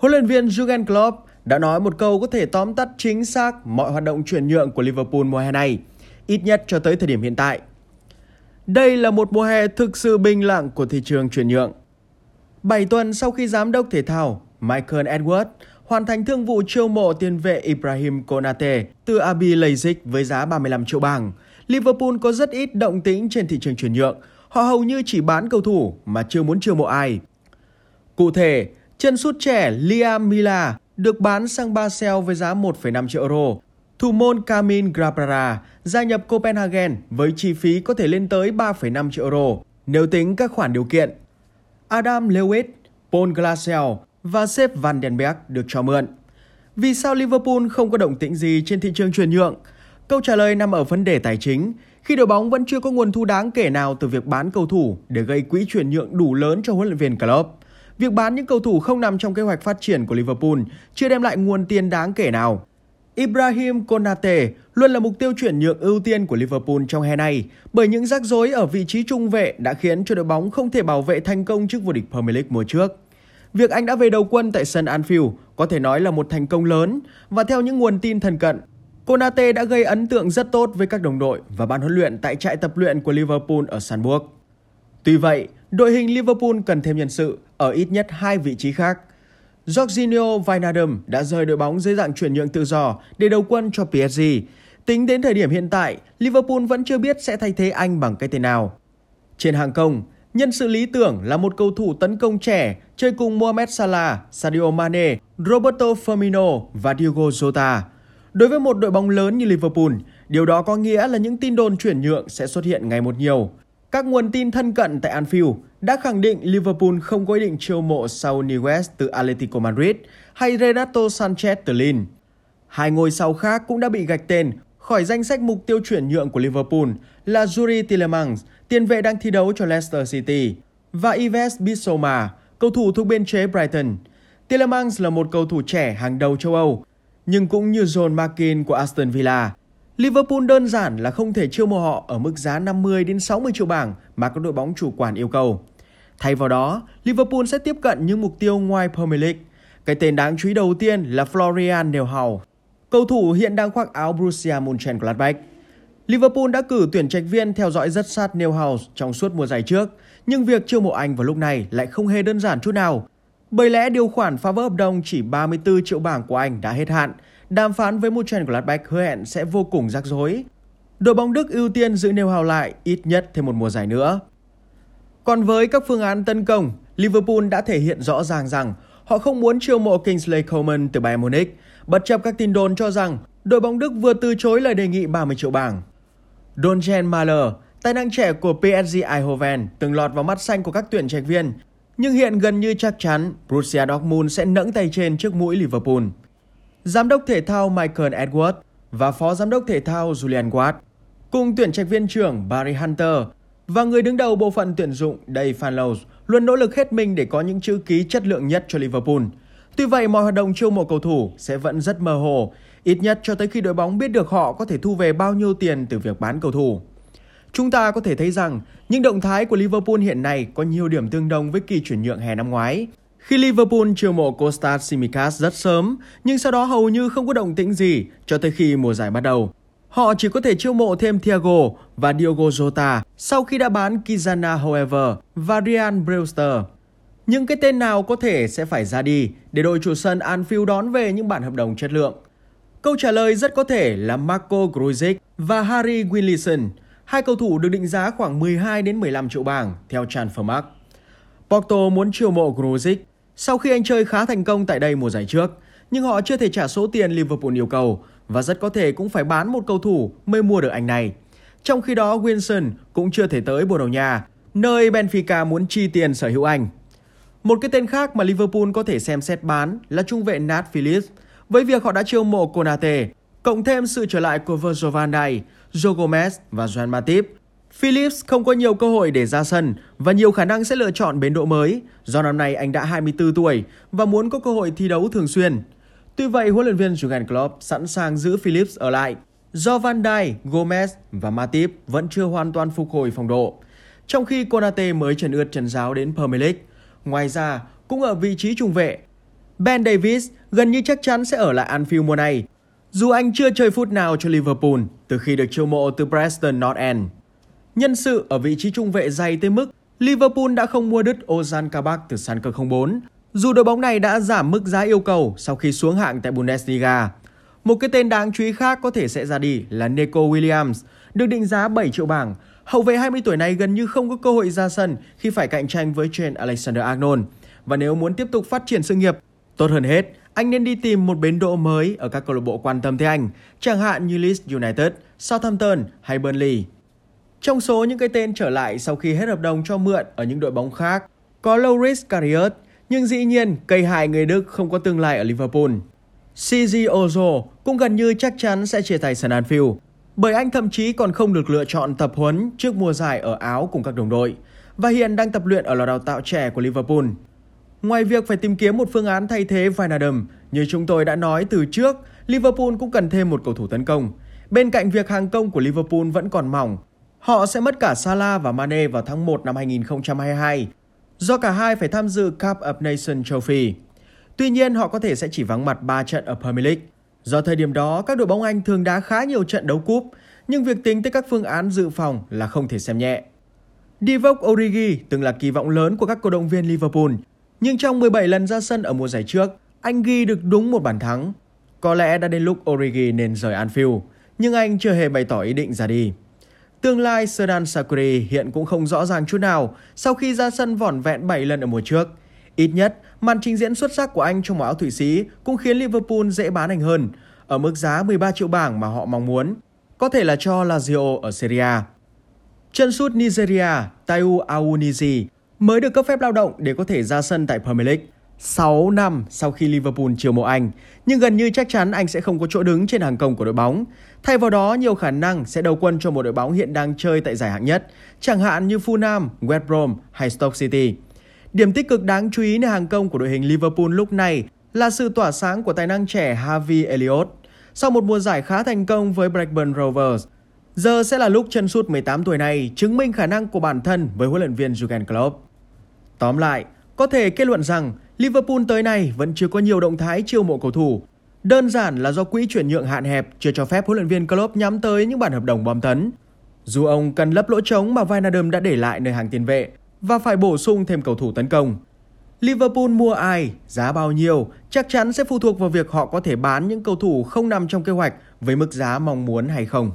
Huấn luyện viên Jurgen Klopp đã nói một câu có thể tóm tắt chính xác mọi hoạt động chuyển nhượng của Liverpool mùa hè này, ít nhất cho tới thời điểm hiện tại. Đây là một mùa hè thực sự bình lặng của thị trường chuyển nhượng. 7 tuần sau khi giám đốc thể thao Michael Edwards hoàn thành thương vụ chiêu mộ tiền vệ Ibrahim Konate từ RB Leipzig với giá 35 triệu bảng, Liverpool có rất ít động tĩnh trên thị trường chuyển nhượng. Họ hầu như chỉ bán cầu thủ mà chưa muốn chiêu mộ ai. Cụ thể, chân sút trẻ Liam Mila được bán sang Basel với giá 1,5 triệu euro. Thủ môn Kamin Grabara gia nhập Copenhagen với chi phí có thể lên tới 3,5 triệu euro nếu tính các khoản điều kiện. Adam Lewis, Paul Glasel và Sepp Van den Berg được cho mượn. Vì sao Liverpool không có động tĩnh gì trên thị trường chuyển nhượng? Câu trả lời nằm ở vấn đề tài chính, khi đội bóng vẫn chưa có nguồn thu đáng kể nào từ việc bán cầu thủ để gây quỹ chuyển nhượng đủ lớn cho huấn luyện viên Klopp. Việc bán những cầu thủ không nằm trong kế hoạch phát triển của Liverpool chưa đem lại nguồn tiền đáng kể nào. Ibrahim Konate luôn là mục tiêu chuyển nhượng ưu tiên của Liverpool trong hè này bởi những rắc rối ở vị trí trung vệ đã khiến cho đội bóng không thể bảo vệ thành công trước vô địch Premier League mùa trước. Việc anh đã về đầu quân tại sân Anfield có thể nói là một thành công lớn và theo những nguồn tin thân cận, Konate đã gây ấn tượng rất tốt với các đồng đội và ban huấn luyện tại trại tập luyện của Liverpool ở Sandburg. Tuy vậy, đội hình Liverpool cần thêm nhân sự ở ít nhất hai vị trí khác. Jorginho Wijnaldum đã rời đội bóng dưới dạng chuyển nhượng tự do để đầu quân cho PSG. Tính đến thời điểm hiện tại, Liverpool vẫn chưa biết sẽ thay thế anh bằng cái tên nào. Trên hàng công, nhân sự lý tưởng là một cầu thủ tấn công trẻ chơi cùng Mohamed Salah, Sadio Mane, Roberto Firmino và Diogo Jota. Đối với một đội bóng lớn như Liverpool, điều đó có nghĩa là những tin đồn chuyển nhượng sẽ xuất hiện ngày một nhiều. Các nguồn tin thân cận tại Anfield đã khẳng định Liverpool không có ý định chiêu mộ Saul Niguez từ Atletico Madrid hay Renato Sanchez từ Lille. Hai ngôi sao khác cũng đã bị gạch tên khỏi danh sách mục tiêu chuyển nhượng của Liverpool là Yuri Tillemans, tiền vệ đang thi đấu cho Leicester City, và Yves Bissoma, cầu thủ thuộc biên chế Brighton. Tillemans là một cầu thủ trẻ hàng đầu châu Âu, nhưng cũng như John McKean của Aston Villa, Liverpool đơn giản là không thể chiêu mộ họ ở mức giá 50 đến 60 triệu bảng mà các đội bóng chủ quản yêu cầu. Thay vào đó, Liverpool sẽ tiếp cận những mục tiêu ngoài Premier League. Cái tên đáng chú ý đầu tiên là Florian Neuhaus, cầu thủ hiện đang khoác áo Borussia Mönchengladbach. Liverpool đã cử tuyển trạch viên theo dõi rất sát Neuhaus trong suốt mùa giải trước, nhưng việc chiêu mộ anh vào lúc này lại không hề đơn giản chút nào. Bởi lẽ điều khoản phá vỡ hợp đồng chỉ 34 triệu bảng của anh đã hết hạn, đàm phán với Mönchengladbach hứa hẹn sẽ vô cùng rắc rối. Đội bóng Đức ưu tiên giữ Neuhaus lại ít nhất thêm một mùa giải nữa. Còn với các phương án tấn công, Liverpool đã thể hiện rõ ràng rằng họ không muốn chiêu mộ Kingsley Coman từ Bayern Munich, bất chấp các tin đồn cho rằng đội bóng Đức vừa từ chối lời đề nghị 30 triệu bảng. Donjen Mahler, tài năng trẻ của PSG Eindhoven, từng lọt vào mắt xanh của các tuyển trạch viên, nhưng hiện gần như chắc chắn Borussia Dortmund sẽ nẫng tay trên trước mũi Liverpool. Giám đốc thể thao Michael Edwards và Phó Giám đốc thể thao Julian Watt cùng tuyển trạch viên trưởng Barry Hunter và người đứng đầu bộ phận tuyển dụng Dave Fanlows luôn nỗ lực hết mình để có những chữ ký chất lượng nhất cho Liverpool. Tuy vậy, mọi hoạt động chiêu mộ cầu thủ sẽ vẫn rất mơ hồ, ít nhất cho tới khi đội bóng biết được họ có thể thu về bao nhiêu tiền từ việc bán cầu thủ. Chúng ta có thể thấy rằng những động thái của Liverpool hiện nay có nhiều điểm tương đồng với kỳ chuyển nhượng hè năm ngoái. Khi Liverpool chiêu mộ Kostas Simikas rất sớm, nhưng sau đó hầu như không có động tĩnh gì cho tới khi mùa giải bắt đầu. Họ chỉ có thể chiêu mộ thêm Thiago và Diogo Jota sau khi đã bán Kizana However và Ryan Brewster. Những cái tên nào có thể sẽ phải ra đi để đội chủ sân Anfield đón về những bản hợp đồng chất lượng? Câu trả lời rất có thể là Marco Grujic và Harry Wilson, hai cầu thủ được định giá khoảng 12 đến 15 triệu bảng theo Transfermarkt. Porto muốn chiêu mộ Grujic sau khi anh chơi khá thành công tại đây mùa giải trước, nhưng họ chưa thể trả số tiền Liverpool yêu cầu và rất có thể cũng phải bán một cầu thủ mới mua được anh này. Trong khi đó, Wilson cũng chưa thể tới Bồ Đào Nha, nơi Benfica muốn chi tiền sở hữu anh. Một cái tên khác mà Liverpool có thể xem xét bán là trung vệ Nat Phillips, với việc họ đã chiêu mộ Konate, cộng thêm sự trở lại của Virgil van Dijk, Joe Gomez và Joan Matip. Phillips không có nhiều cơ hội để ra sân và nhiều khả năng sẽ lựa chọn bến độ mới do năm nay anh đã 24 tuổi và muốn có cơ hội thi đấu thường xuyên. Tuy vậy, huấn luyện viên Jurgen Klopp sẵn sàng giữ Phillips ở lại do Van Dijk, Gomez và Matip vẫn chưa hoàn toàn phục hồi phong độ. Trong khi Konate mới trần ướt trần giáo đến Premier League. Ngoài ra, cũng ở vị trí trung vệ, Ben Davis gần như chắc chắn sẽ ở lại Anfield mùa này, dù anh chưa chơi phút nào cho Liverpool từ khi được chiêu mộ từ Preston North End. Nhân sự ở vị trí trung vệ dày tới mức Liverpool đã không mua đứt Ozan Kabak từ Schalke 04, dù đội bóng này đã giảm mức giá yêu cầu sau khi xuống hạng tại Bundesliga. Một cái tên đáng chú ý khác có thể sẽ ra đi là Neco Williams, được định giá 7 triệu bảng. Hậu vệ 20 tuổi này gần như không có cơ hội ra sân khi phải cạnh tranh với Trent Alexander-Arnold. Và nếu muốn tiếp tục phát triển sự nghiệp, tốt hơn hết, anh nên đi tìm một bến đỗ mới ở các câu lạc bộ quan tâm tới anh, chẳng hạn như Leeds United, Southampton hay Burnley. Trong số những cái tên trở lại sau khi hết hợp đồng cho mượn ở những đội bóng khác, có Loris Karius, nhưng dĩ nhiên cây hại người Đức không có tương lai ở Liverpool. CZ Ozo cũng gần như chắc chắn sẽ chia tay sân Anfield, bởi anh thậm chí còn không được lựa chọn tập huấn trước mùa giải ở Áo cùng các đồng đội, và hiện đang tập luyện ở lò đào tạo trẻ của Liverpool. Ngoài việc phải tìm kiếm một phương án thay thế Wijnaldum, như chúng tôi đã nói từ trước, Liverpool cũng cần thêm một cầu thủ tấn công. Bên cạnh việc hàng công của Liverpool vẫn còn mỏng, họ sẽ mất cả Salah và Mane vào tháng 1 năm 2022, do cả hai phải tham dự Cup of Nations Trophy. Tuy nhiên, họ có thể sẽ chỉ vắng mặt 3 trận ở Premier League. Do thời điểm đó, các đội bóng Anh thường đá khá nhiều trận đấu cúp, nhưng việc tính tới các phương án dự phòng là không thể xem nhẹ. Divock Origi từng là kỳ vọng lớn của các cổ động viên Liverpool, nhưng trong 17 lần ra sân ở mùa giải trước, anh ghi được đúng một bàn thắng. Có lẽ đã đến lúc Origi nên rời Anfield, nhưng anh chưa hề bày tỏ ý định ra đi. Tương lai Serdan Sakuri hiện cũng không rõ ràng chút nào sau khi ra sân vỏn vẹn 7 lần ở mùa trước. Ít nhất, màn trình diễn xuất sắc của anh trong màu áo Thụy Sĩ cũng khiến Liverpool dễ bán anh hơn, ở mức giá 13 triệu bảng mà họ mong muốn, có thể là cho Lazio ở Serie A. Chân sút Nigeria, Taiu Awunizi mới được cấp phép lao động để có thể ra sân tại Premier League. 6 năm sau khi Liverpool chiều mộ anh, nhưng gần như chắc chắn anh sẽ không có chỗ đứng trên hàng công của đội bóng. Thay vào đó, nhiều khả năng sẽ đầu quân cho một đội bóng hiện đang chơi tại giải hạng nhất, chẳng hạn như Fulham, West Brom hay Stoke City. Điểm tích cực đáng chú ý nơi hàng công của đội hình Liverpool lúc này là sự tỏa sáng của tài năng trẻ Harvey Elliott. Sau một mùa giải khá thành công với Blackburn Rovers, giờ sẽ là lúc chân sút 18 tuổi này chứng minh khả năng của bản thân với huấn luyện viên Jurgen Klopp. Tóm lại, có thể kết luận rằng Liverpool tới nay vẫn chưa có nhiều động thái chiêu mộ cầu thủ. Đơn giản là do quỹ chuyển nhượng hạn hẹp chưa cho phép huấn luyện viên Klopp nhắm tới những bản hợp đồng bom tấn. Dù ông cần lấp lỗ trống mà Wijnaldum đã để lại nơi hàng tiền vệ và phải bổ sung thêm cầu thủ tấn công. Liverpool mua ai, giá bao nhiêu chắc chắn sẽ phụ thuộc vào việc họ có thể bán những cầu thủ không nằm trong kế hoạch với mức giá mong muốn hay không.